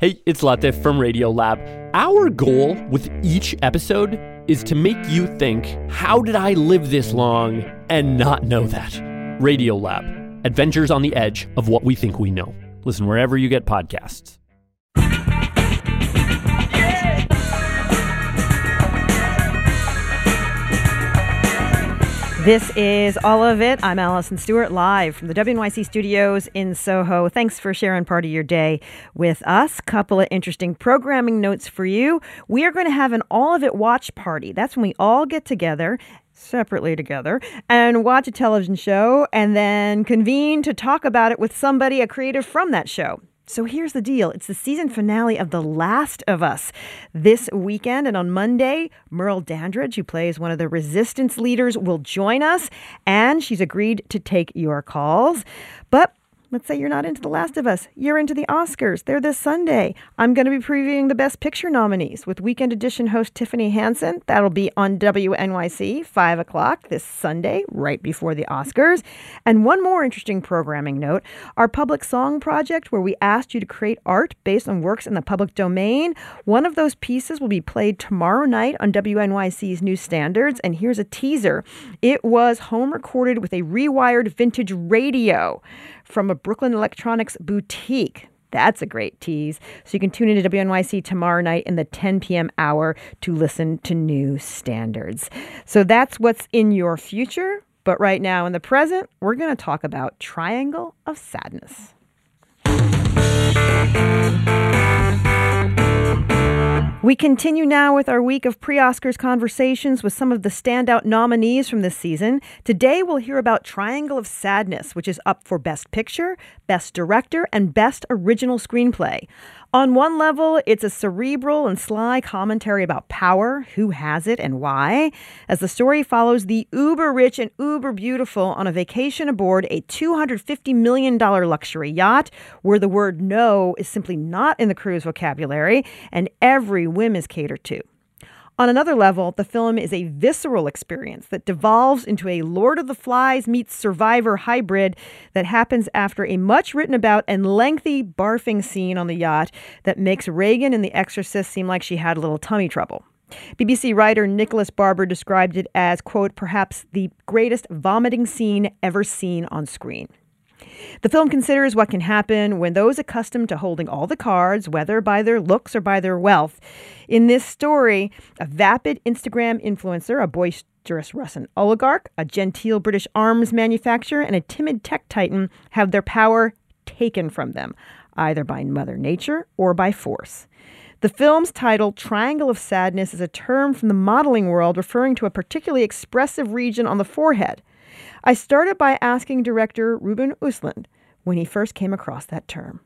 Hey, it's Latif from Radiolab. Our goal with each episode is to make you think, how did I live this long and not know that? Radiolab, adventures on the edge of what we think we know. Listen wherever you get podcasts. This is all of it. I'm Alison Stewart, live from the WNYC studios in Soho. Thanks for sharing part of your day with us. Couple of interesting programming notes for you. We are going to have an all of it watch party. That's when we all get together separately together and watch a television show and then convene to talk about it with somebody, a creative from that show. So here's the deal it's the season finale of The Last of Us this weekend. And on Monday, Merle Dandridge, who plays one of the resistance leaders, will join us. And she's agreed to take your calls. But Let's say you're not into The Last of Us. You're into the Oscars. They're this Sunday. I'm going to be previewing the Best Picture nominees with Weekend Edition host Tiffany Hanssen. That'll be on WNYC, 5 o'clock this Sunday, right before the Oscars. And one more interesting programming note our Public Song Project, where we asked you to create art based on works in the public domain. One of those pieces will be played tomorrow night on WNYC's New Standards. And here's a teaser it was home recorded with a rewired vintage radio from a Brooklyn Electronics boutique. That's a great tease. So you can tune into WNYC tomorrow night in the 10 p.m. hour to listen to new standards. So that's what's in your future. But right now in the present, we're going to talk about Triangle of Sadness. We continue now with our week of pre Oscars conversations with some of the standout nominees from this season. Today, we'll hear about Triangle of Sadness, which is up for Best Picture, Best Director, and Best Original Screenplay. On one level, it's a cerebral and sly commentary about power, who has it, and why, as the story follows the uber rich and uber beautiful on a vacation aboard a $250 million luxury yacht where the word no is simply not in the crew's vocabulary and every whim is catered to. On another level, the film is a visceral experience that devolves into a Lord of the Flies meets Survivor hybrid that happens after a much written about and lengthy barfing scene on the yacht that makes Regan in The Exorcist seem like she had a little tummy trouble. BBC writer Nicholas Barber described it as, quote, perhaps the greatest vomiting scene ever seen on screen. The film considers what can happen when those accustomed to holding all the cards, whether by their looks or by their wealth. In this story, a vapid Instagram influencer, a boisterous Russian oligarch, a genteel British arms manufacturer, and a timid tech titan have their power taken from them, either by Mother Nature or by force. The film's title, Triangle of Sadness, is a term from the modeling world referring to a particularly expressive region on the forehead. I started by asking director Ruben Östlund when he first came across that term.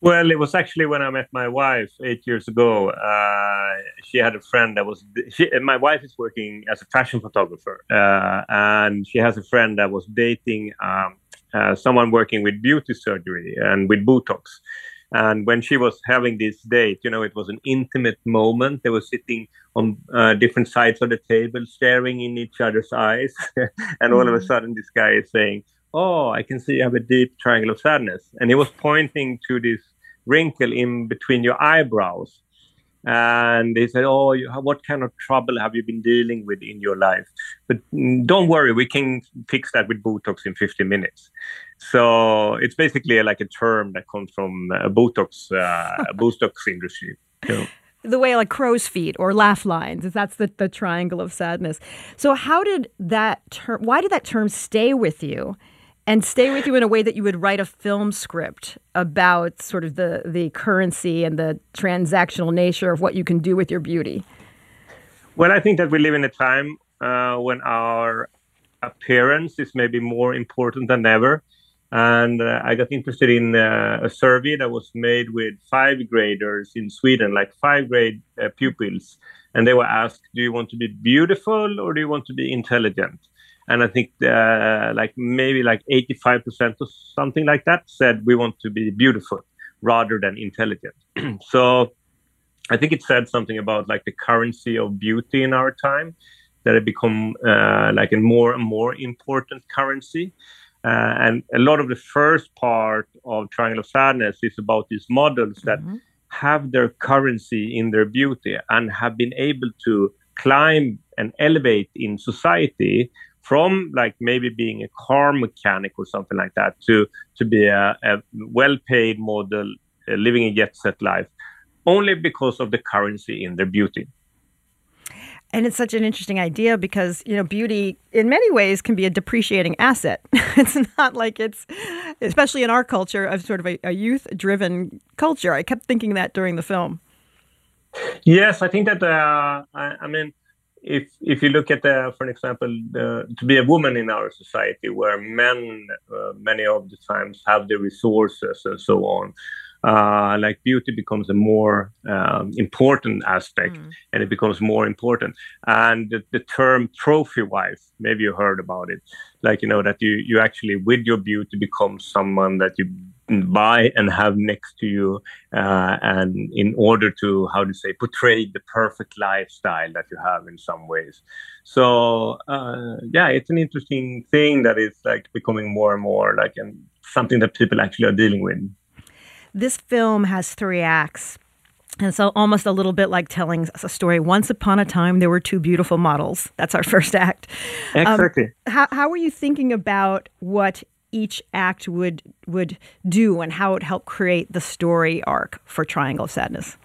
Well, it was actually when I met my wife eight years ago. Uh, she had a friend that was. She, my wife is working as a fashion photographer, uh, and she has a friend that was dating um, uh, someone working with beauty surgery and with Botox. And when she was having this date, you know, it was an intimate moment. They were sitting on uh, different sides of the table, staring in each other's eyes. and all mm. of a mm. sudden, this guy is saying, Oh, I can see you have a deep triangle of sadness. And he was pointing to this wrinkle in between your eyebrows. And they said, Oh, you, what kind of trouble have you been dealing with in your life? But mm, don't worry, we can fix that with Botox in 50 minutes. So it's basically like a term that comes from uh, Botox, uh, Botox industry. the way like crow's feet or laugh lines that's the, the triangle of sadness so how did that term why did that term stay with you and stay with you in a way that you would write a film script about sort of the the currency and the transactional nature of what you can do with your beauty? Well, I think that we live in a time uh, when our appearance is maybe more important than ever. And uh, I got interested in uh, a survey that was made with five graders in Sweden, like five grade uh, pupils. And they were asked, Do you want to be beautiful or do you want to be intelligent? And I think uh, like maybe like 85% or something like that said we want to be beautiful rather than intelligent. so I think it said something about like the currency of beauty in our time that it become uh, like a more and more important currency. Uh, and a lot of the first part of Triangle of Sadness is about these models that mm-hmm. have their currency in their beauty and have been able to climb and elevate in society from like maybe being a car mechanic or something like that to to be a, a well-paid model uh, living a jet set life only because of the currency in their beauty and it's such an interesting idea because, you know, beauty in many ways can be a depreciating asset. it's not like it's, especially in our culture of sort of a, a youth driven culture. I kept thinking that during the film. Yes, I think that, uh, I, I, mean, if if you look at, the, for an example, the, to be a woman in our society where men uh, many of the times have the resources and so on, uh, like beauty becomes a more um, important aspect mm. and it becomes more important and the, the, term trophy wife maybe you heard about it like you know that you you actually with your beauty become someone that you buy and have next to you uh, and in order to how to say portray the perfect lifestyle that you have in some ways so uh, yeah it's an interesting thing that is like becoming more and more like and something that people actually are dealing with this film has three acts. And so, almost a little bit like telling a story. Once upon a time, there were two beautiful models. That's our first act. Exactly. Um, how, how were you thinking about what each act would would do and how it helped create the story arc for Triangle of Sadness?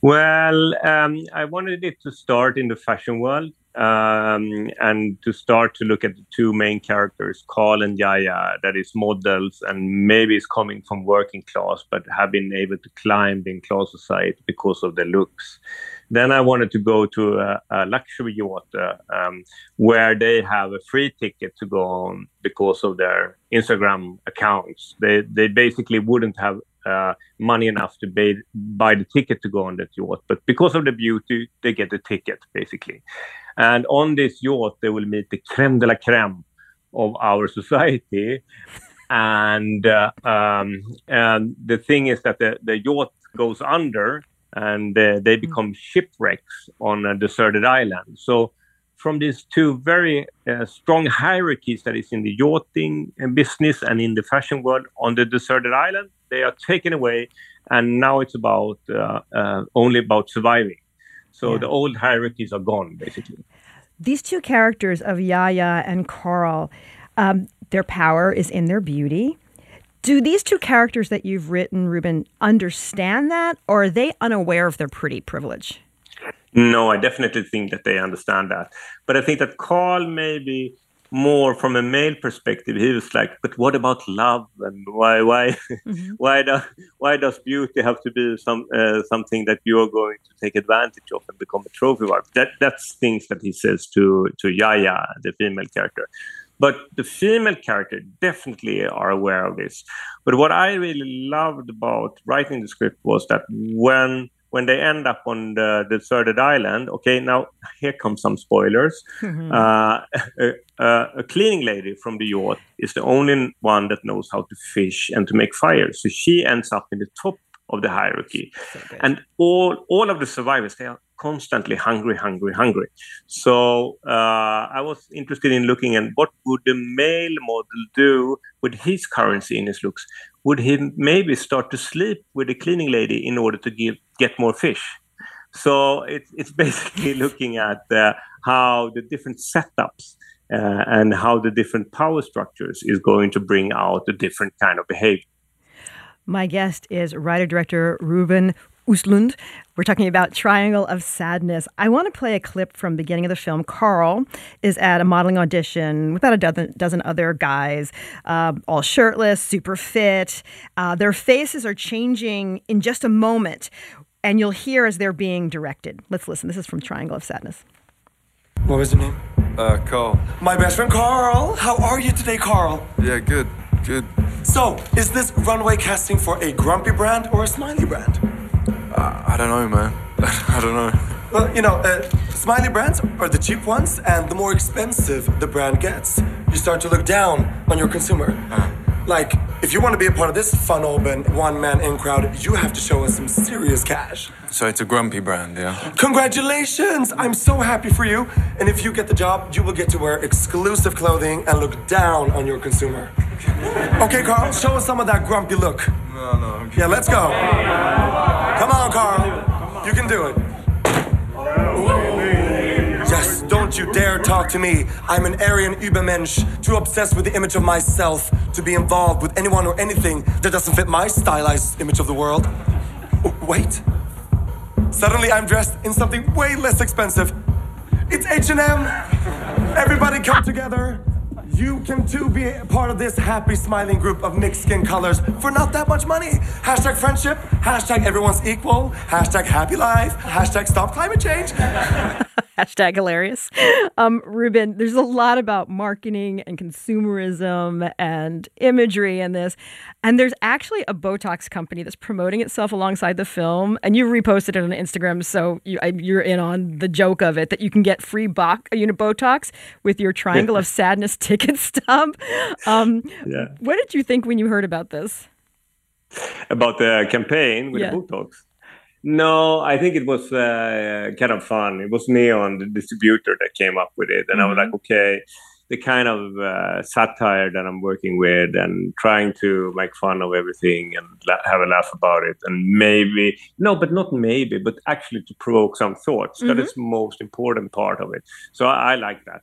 Well, um, I wanted it to start in the fashion world um, and to start to look at the two main characters, Carl and Yaya, that is models and maybe is coming from working class, but have been able to climb in class society because of their looks. Then I wanted to go to a, a luxury yacht uh, um, where they have a free ticket to go on because of their Instagram accounts. They they basically wouldn't have uh, money enough to buy, buy the ticket to go on that yacht, but because of the beauty, they get the ticket basically. And on this yacht, they will meet the creme de la creme of our society. and uh, um, and the thing is that the, the yacht goes under and uh, they mm. become shipwrecks on a deserted island. So from these two very uh, strong hierarchies that is in the yachting business and in the fashion world on the deserted island, they are taken away, and now it's about uh, uh only about surviving. So yeah. the old hierarchies are gone, basically. These two characters of Yaya and Carl, um, their power is in their beauty. Do these two characters that you've written, Ruben, understand that, or are they unaware of their pretty privilege? No, I definitely think that they understand that. But I think that Carl maybe more from a male perspective he was like but what about love and why why mm-hmm. why does why does beauty have to be some uh, something that you're going to take advantage of and become a trophy wife that that's things that he says to to yaya the female character but the female character definitely are aware of this but what i really loved about writing the script was that when when they end up on the deserted island, okay, now here comes some spoilers. Mm-hmm. Uh, a, a, cleaning lady from the yacht is the only one that knows how to fish and to make fire. So she ends up in the top of the hierarchy. and all, all of the survivors, they are constantly hungry, hungry, hungry. So uh, I was interested in looking at what would the male model do with his currency in his looks would he maybe start to sleep with the cleaning lady in order to give, get more fish? So it's, it's basically looking at uh, how the different setups uh, and how the different power structures is going to bring out a different kind of behavior. My guest is writer director Ruben Östlund. We're talking about Triangle of Sadness. I want to play a clip from the beginning of the film. Carl is at a modeling audition with about a dozen, dozen other guys, uh, all shirtless, super fit. Uh, their faces are changing in just a moment, and you'll hear as they're being directed. Let's listen. This is from Triangle of Sadness. What was your name? Uh, Carl. My best friend Carl. How are you today, Carl? Yeah, good, good. So, is this runway casting for a grumpy brand or a smiley brand? Uh, I don't know, man. I don't know. Well, you know, uh, smiley brands are the cheap ones, and the more expensive the brand gets, you start to look down on your consumer. Uh. Like, if you want to be a part of this fun open one man in crowd, you have to show us some serious cash. So it's a grumpy brand, yeah? Congratulations! I'm so happy for you. And if you get the job, you will get to wear exclusive clothing and look down on your consumer. Okay, Carl, show us some of that grumpy look. No, no. Okay. Yeah, let's go. On, Carl. You can do it. Yes, don't you dare talk to me. I'm an Aryan Übermensch, too obsessed with the image of myself to be involved with anyone or anything that doesn't fit my stylized image of the world. Wait. Suddenly I'm dressed in something way less expensive. It's H&M. Everybody come together. You can too be part of this happy, smiling group of mixed skin colors for not that much money. Hashtag friendship, hashtag everyone's equal, hashtag happy life, hashtag stop climate change. Hashtag hilarious. Um, Ruben, there's a lot about marketing and consumerism and imagery in this. And there's actually a Botox company that's promoting itself alongside the film. And you reposted it on Instagram, so you, you're in on the joke of it that you can get free bo- unit Botox with your Triangle of Sadness ticket stub. Um, Yeah. What did you think when you heard about this? About the campaign with Yeah. the Botox. No, I think it was uh, kind of fun. It was Neon, the distributor, that came up with it, and I was like, okay, the kind of uh, satire that I'm working with, and trying to make fun of everything and la- have a laugh about it, and maybe no, but not maybe, but actually to provoke some thoughts. That is the most important part of it. So I, I like that.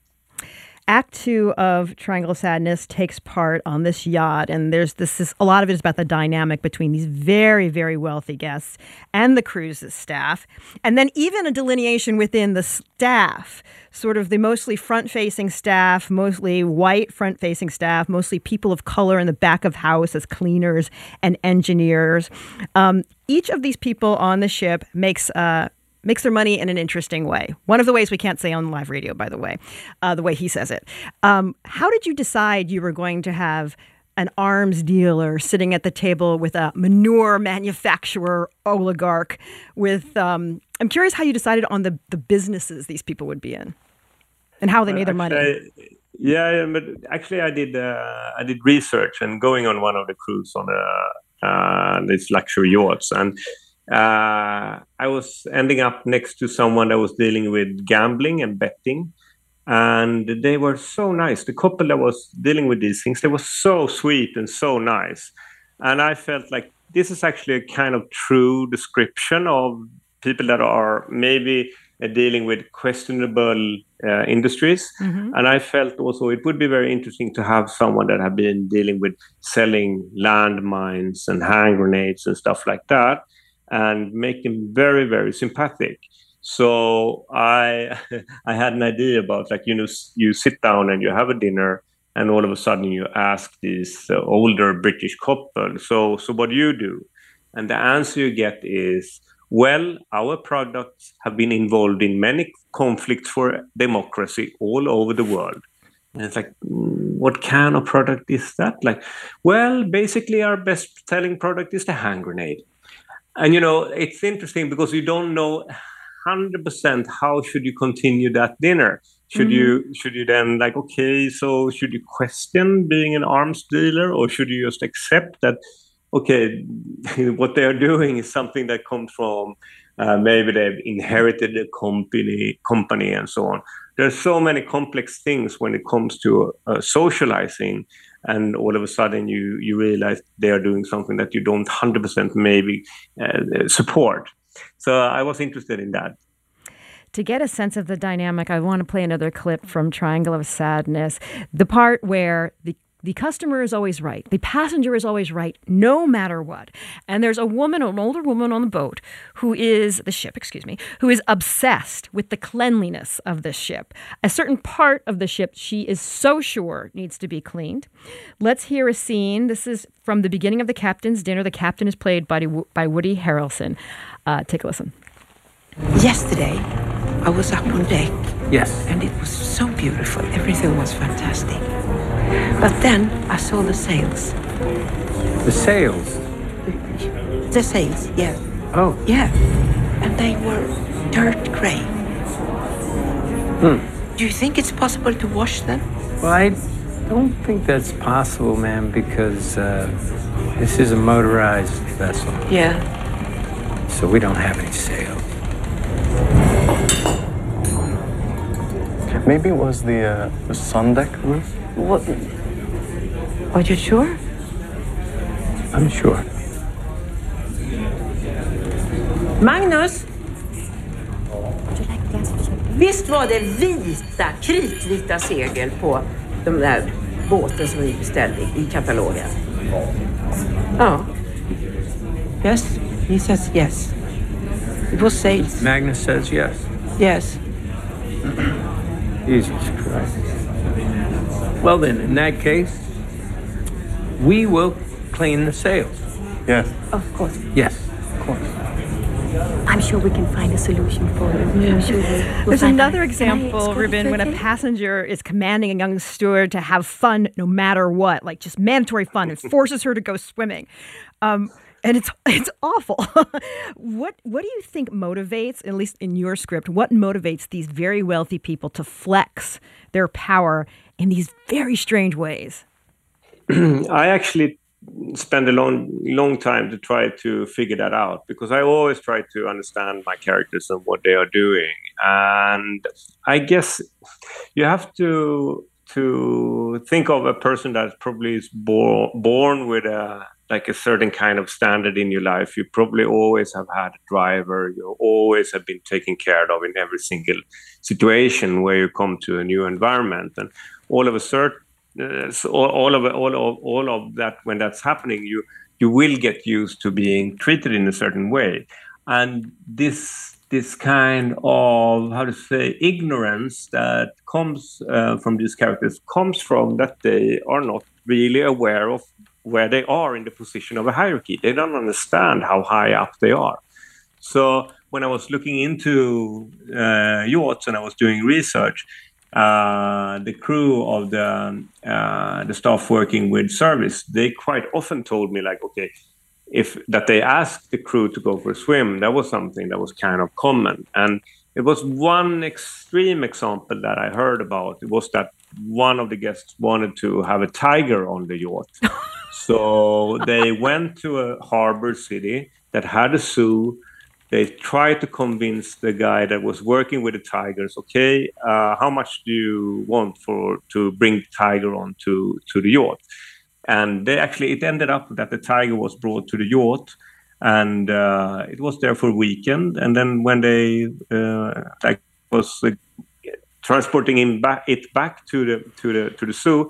Act two of Triangle of Sadness takes part on this yacht, and there's this is a lot of it is about the dynamic between these very, very wealthy guests and the cruise's staff, and then even a delineation within the staff, sort of the mostly front-facing staff, mostly white front-facing staff, mostly people of color in the back of house as cleaners and engineers. Um, each of these people on the ship makes. Uh, makes their money in an interesting way. One of the ways we can't say on live radio, by the way, uh, the way he says it. Um, how did you decide you were going to have an arms dealer sitting at the table with a manure manufacturer oligarch? With um, I'm curious how you decided on the the businesses these people would be in, and how they made their money. Yeah, yeah, but actually, I did uh, I did research and going on one of the cruise on uh, these luxury yachts, and uh, I was ending up next to someone that was dealing with gambling and betting, and they were so nice. The couple that was dealing with these things, they were so sweet and so nice, and I felt like this is actually a kind of true description of people that are maybe uh, dealing with questionable uh, industries. And I felt also it would be very interesting to have someone that have been dealing with selling landmines and hand grenades and stuff like that, and make them very, very sympathetic. So I I had an idea about like you know you sit down and you have a dinner and all of a sudden you ask this uh, older British couple so so what do you do? And the answer you get is well our products have been involved in many conflicts for democracy all over the world. And it's like mm, what kind of product is that? Like well basically our best selling product is the hand grenade and you know it's interesting because you don't know 100% how should you continue that dinner? Should you should you then like okay so should you question being an arms dealer or should you just accept that okay what they are doing is something that comes from uh, maybe they've inherited a company company and so on? There's so many complex things when it comes to uh, socializing and all of a sudden you you realize they are doing something that you don't 100% maybe uh, support so i was interested in that To get a sense of the dynamic, I want to play another clip from Triangle of Sadness. The part where the the customer is always right. The passenger is always right, no matter what. And there's a woman, an older woman on the boat, who is the ship, excuse me, who is obsessed with the cleanliness of the ship. A certain part of the ship she is so sure needs to be cleaned. Let's hear a scene. This is from the beginning of the captain's dinner. The captain is played by, by Woody Harrelson. Uh, take a listen. Yesterday, I was up on deck. Yes. And it was so beautiful. Everything was fantastic. But then I saw the sails. The sails? The sails, yeah. Oh. Yeah. And they were dirt gray. Hmm. Do you think it's possible to wash them? Well, I don't think that's possible, ma'am, because uh, this is a motorized vessel. Yeah. So we don't have any sails. Maybe it was the, uh, the sun deck roof? What? Are you sure? I'm sure. Magnus! Visst var det vita, kritvita segel på den där båten som vi beställde i katalogen? Ja. Yes, he says yes. It was sails. Magnus says yes. Yes. Jesus Christ. Well, then, in that case, we will clean the sails. Yes. Of course. Yes, of course. I'm sure we can find a solution for it. I'm sure we'll, we'll There's another out. example, Can Ruben, when a passenger is commanding a young steward to have fun no matter what, like just mandatory fun, and forces her to go swimming. Um, and it's it's awful. what what do you think motivates, at least in your script, what motivates these very wealthy people to flex their power in these very strange ways? I actually spend a long long time to try to figure that out because I always try to understand my characters and what they are doing. And I guess you have to to think of a person that probably is born born with a like a certain kind of standard in your life. You probably always have had a driver. You always have been taken care of in every single situation where you come to a new environment, and all of a certain uh, so all, of all of all of that when that's happening you you will get used to being treated in a certain way. And this this kind of how to say ignorance that comes uh, from these characters comes from that they are not really aware of where they are in the position of a hierarchy. They don't understand how high up they are. So when i was looking into uh, yachts and i was doing research uh, the crew of the uh, the staff working with service, they quite often told me like, okay, if that they asked the crew to go for a swim, that was something that was kind of common. And it was one extreme example that I heard about. It was that one of the guests wanted to have a tiger on the yacht, so they went to a harbor city that had a zoo they tried to convince the guy that was working with the tigers okay uh, how much do you want for to bring the tiger on to, to the yacht? And they actually it ended up that the tiger was brought to the yacht and uh, it was there for a weekend. And then when they uh, like was uh, transporting him back it back to the to the to the zoo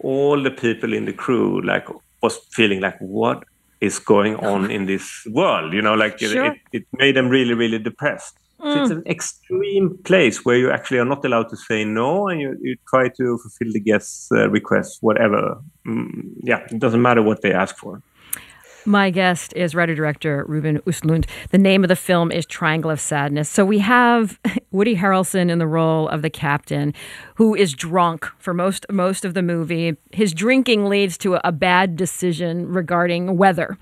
all the people in the crew like was feeling like what is going on in this world you know like Sure. it, it made them really really depressed. So it's an extreme place where you actually are not allowed to say no and you, you try to fulfill the guest's uh, requests whatever. Mm, yeah it doesn't matter what they ask for My guest is writer director Ruben Östlund. The name of the film is Triangle of Sadness. So we have Woody Harrelson in the role of the captain, who is drunk for most most of the movie. His drinking leads to a, a bad decision regarding weather,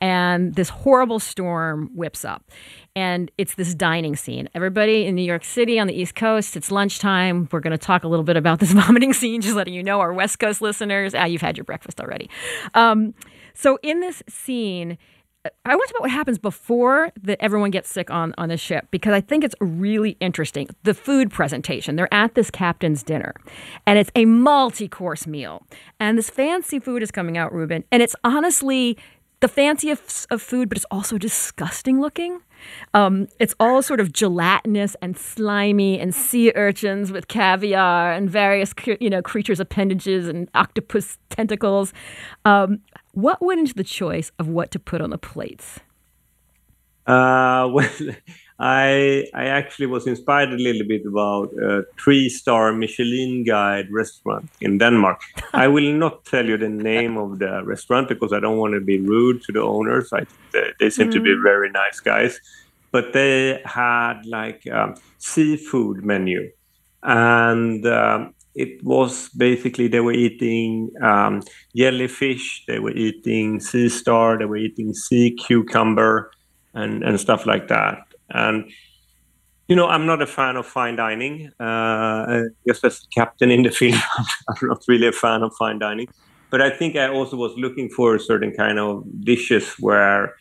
and this horrible storm whips up. And it's this dining scene. Everybody in New York City on the East Coast, it's lunchtime. We're going to talk a little bit about this vomiting scene, just letting you know, our West Coast listeners. Ah, you've had your breakfast already. Um, so in this scene, I want to talk about what happens before that everyone gets sick on on the ship because I think it's really interesting. The food presentation. They're at this captain's dinner, and it's a multi-course meal, and this fancy food is coming out, Ruben, and it's honestly the fanciest of food, but it's also disgusting looking. Um, it's all sort of gelatinous and slimy, and sea urchins with caviar and various, you know, creatures' appendages and octopus tentacles. Um, what went into the choice of what to put on the plates? Uh, well, I I actually was inspired a little bit about a three-star Michelin guide restaurant in Denmark. I will not tell you the name of the restaurant because I don't want to be rude to the owners. I they, they seem mm. to be very nice guys, but they had like um, seafood menu, and um, it was basically they were eating um, jellyfish, they were eating sea star, they were eating sea cucumber, and and stuff like that and you know, I'm not a fan of fine dining. Uh, just as captain in the film, I'm not really a fan of fine dining. But I think I also was looking for a certain kind of dishes where,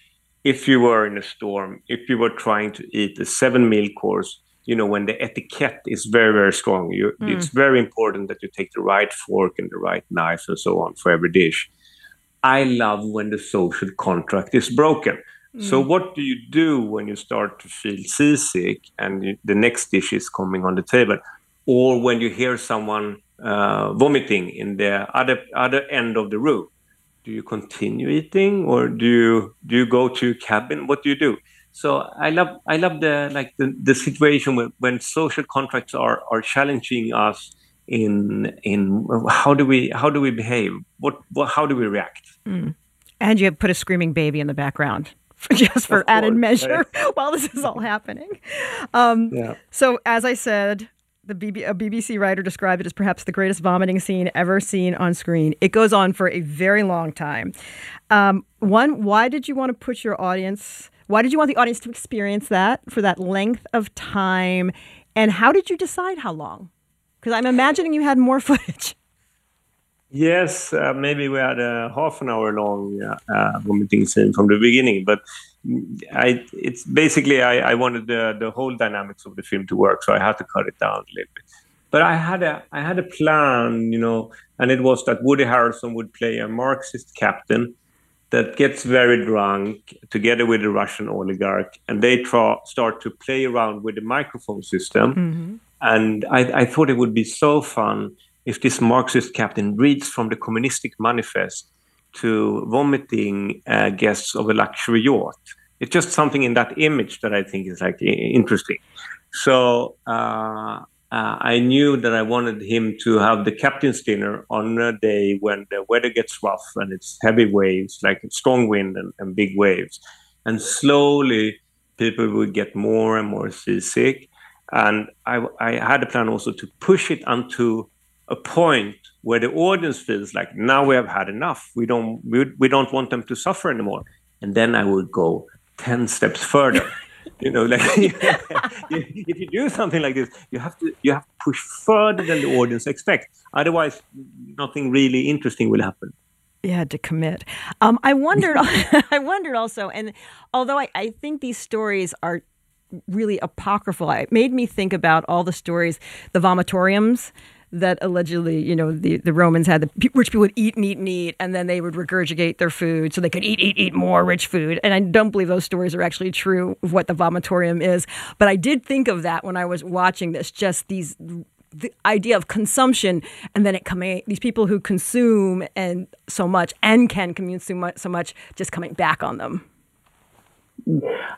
if you were in a storm, if you were trying to eat a seven meal course, you know, when the etiquette is very, very strong, you, mm. it's very important that you take the right fork and the right knife and so on for every dish. I love when the social contract is broken. So, mm. what do you do when you start to feel seasick and you, the next dish is coming on the table, or when you hear someone uh, vomiting in the other other end of the room? Do you continue eating, or do you do you go to your cabin? What do you do? So, I love I love the like the, the situation when, when social contracts are are challenging us in in how do we how do we behave? What, what how do we react? Mm. And you put a screaming baby in the background. just for added measure while this is all happening. Um, yeah. So, as I said, the BB, a BBC writer described it as perhaps the greatest vomiting scene ever seen on screen. It goes on for a very long time. Um, one, why did you want to put your audience? Why did you want the audience to experience that for that length of time? And how did you decide how long? Because I'm imagining you had more footage. Yes, uh, maybe we had a half an hour long uh, uh, vomiting scene from the beginning, but I, it's basically I, I wanted the, the whole dynamics of the film to work, so I had to cut it down a little bit. But I had a I had a plan, you know, and it was that Woody Harrelson would play a Marxist captain that gets very drunk together with a Russian oligarch, and they tra- start to play around with the microphone system. Mm-hmm. And I, I thought it would be so fun if this Marxist captain reads from the Communistic Manifest to vomiting uh, guests of a luxury yacht. It's just something in that image that I think is like interesting. So uh, uh, I knew that I wanted him to have the captain's dinner on a day when the weather gets rough and it's heavy waves, like strong wind and, and big waves. And slowly people would get more and more seasick. And I, I had a plan also to push it onto a point where the audience feels like now we have had enough. We don't we, we don't want them to suffer anymore. And then I would go ten steps further. you know, like if you do something like this, you have to you have to push further than the audience expect. Otherwise, nothing really interesting will happen. Yeah, to commit. Um, I wondered. I wondered also, and although I, I think these stories are really apocryphal, it made me think about all the stories, the vomitoriums that allegedly, you know, the, the Romans had the rich people would eat and eat and eat, and then they would regurgitate their food so they could eat, eat, eat more rich food. And I don't believe those stories are actually true of what the vomitorium is. But I did think of that when I was watching this, just these the idea of consumption and then it coming these people who consume and so much and can consume so much just coming back on them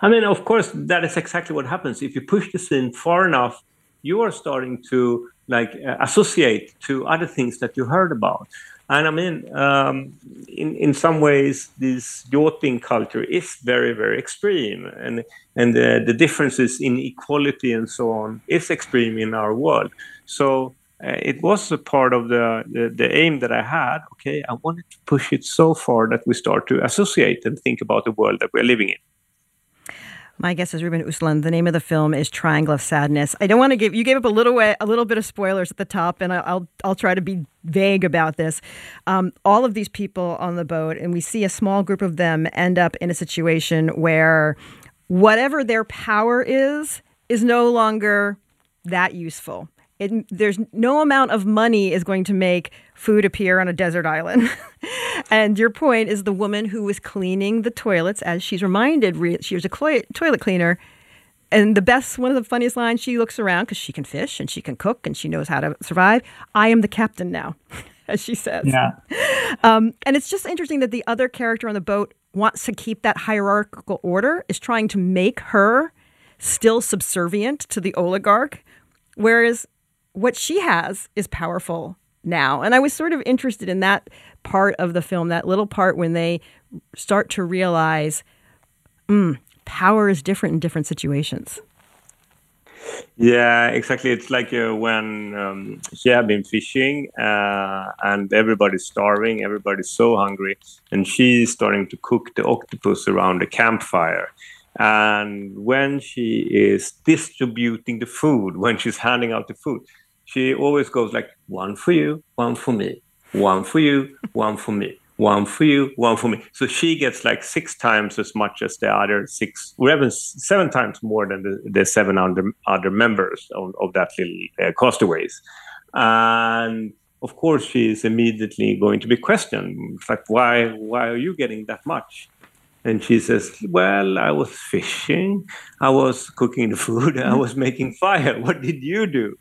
i mean of course that is exactly what happens if you push the scene far enough you are starting to like uh, associate to other things that you heard about. And I mean, um, in in some ways, this yachting culture is very very extreme, and and the, the differences in equality and so on is extreme in our world. So uh, it was a part of the, the, the aim that I had. Okay, I wanted to push it so far that we start to associate and think about the world that we're living in. My guess is Ruben Östlund. The name of the film is Triangle of Sadness. I don't want to give you gave up a little way, a little bit of spoilers at the top, and I'll I'll try to be vague about this. Um, all of these people on the boat, and we see a small group of them end up in a situation where whatever their power is is no longer that useful It, there's no amount of money is going to make food appear on a desert island. and your point is the woman who was cleaning the toilets, as she's reminded, she was a toilet cleaner. And the best, one of the funniest lines, she looks around because she can fish and she can cook and she knows how to survive. I am the captain now, as she says. Yeah. Um, and it's just interesting that the other character on the boat wants to keep that hierarchical order, is trying to make her still subservient to the oligarch, whereas what she has is powerful now. And I was sort of interested in that part of the film, that little part when they start to realize mm, power is different in different situations. Yeah, exactly. It's like uh, when um, she had been fishing uh, and everybody's starving, everybody's so hungry, and she's starting to cook the octopus around the campfire. And when she is distributing the food, when she's handing out the food, she always goes like one for you, one for me, one for you, one for me, one for you, one for me. So she gets like six times as much as the other six, or even seven times more than the, the seven other, other members of, of that little uh, castaways. And of course, she is immediately going to be questioned. It's like, why, why are you getting that much? And she says, Well, I was fishing, I was cooking the food, I was making fire. What did you do?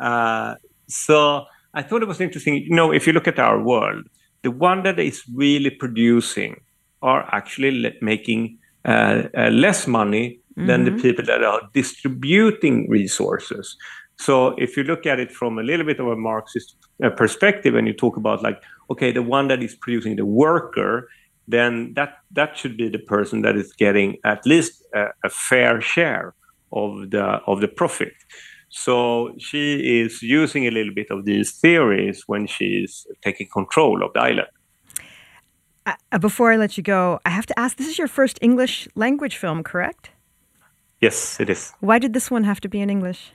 Uh, so I thought it was interesting. You know, if you look at our world, the one that is really producing are actually le- making uh, uh, less money mm-hmm. than the mm-hmm. people that are distributing resources. So if you look at it from a little bit of a Marxist uh, perspective, and you talk about like, okay, the one that is producing the worker, then that that should be the person that is getting at least a, a fair share of the of the profit. So she is using a little bit of these theories when she's taking control of the island. Uh, uh, before I let you go, I have to ask this is your first English language film, correct? Yes, it is. Why did this one have to be in English?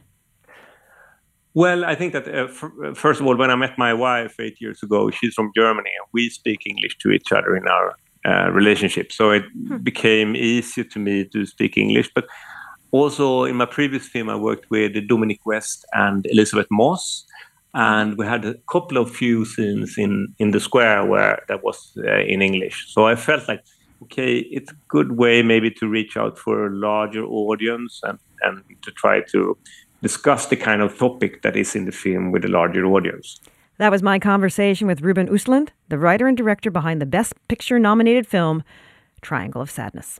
Well, I think that uh, f- uh, first of all, when I met my wife eight years ago, she's from Germany, and we speak English to each other in our uh, relationship. So it hmm. became easier to me to speak English. But also, in my previous film, I worked with Dominic West and Elisabeth Moss, and we had a couple of few scenes in in the square where that was uh, in English. So I felt like, okay, it's a good way maybe to reach out for a larger audience and and to try to discuss the kind of topic that is in the film with a larger audience. That was my conversation with Ruben Östlund, the writer and director behind the Best Picture nominated film, Triangle of Sadness.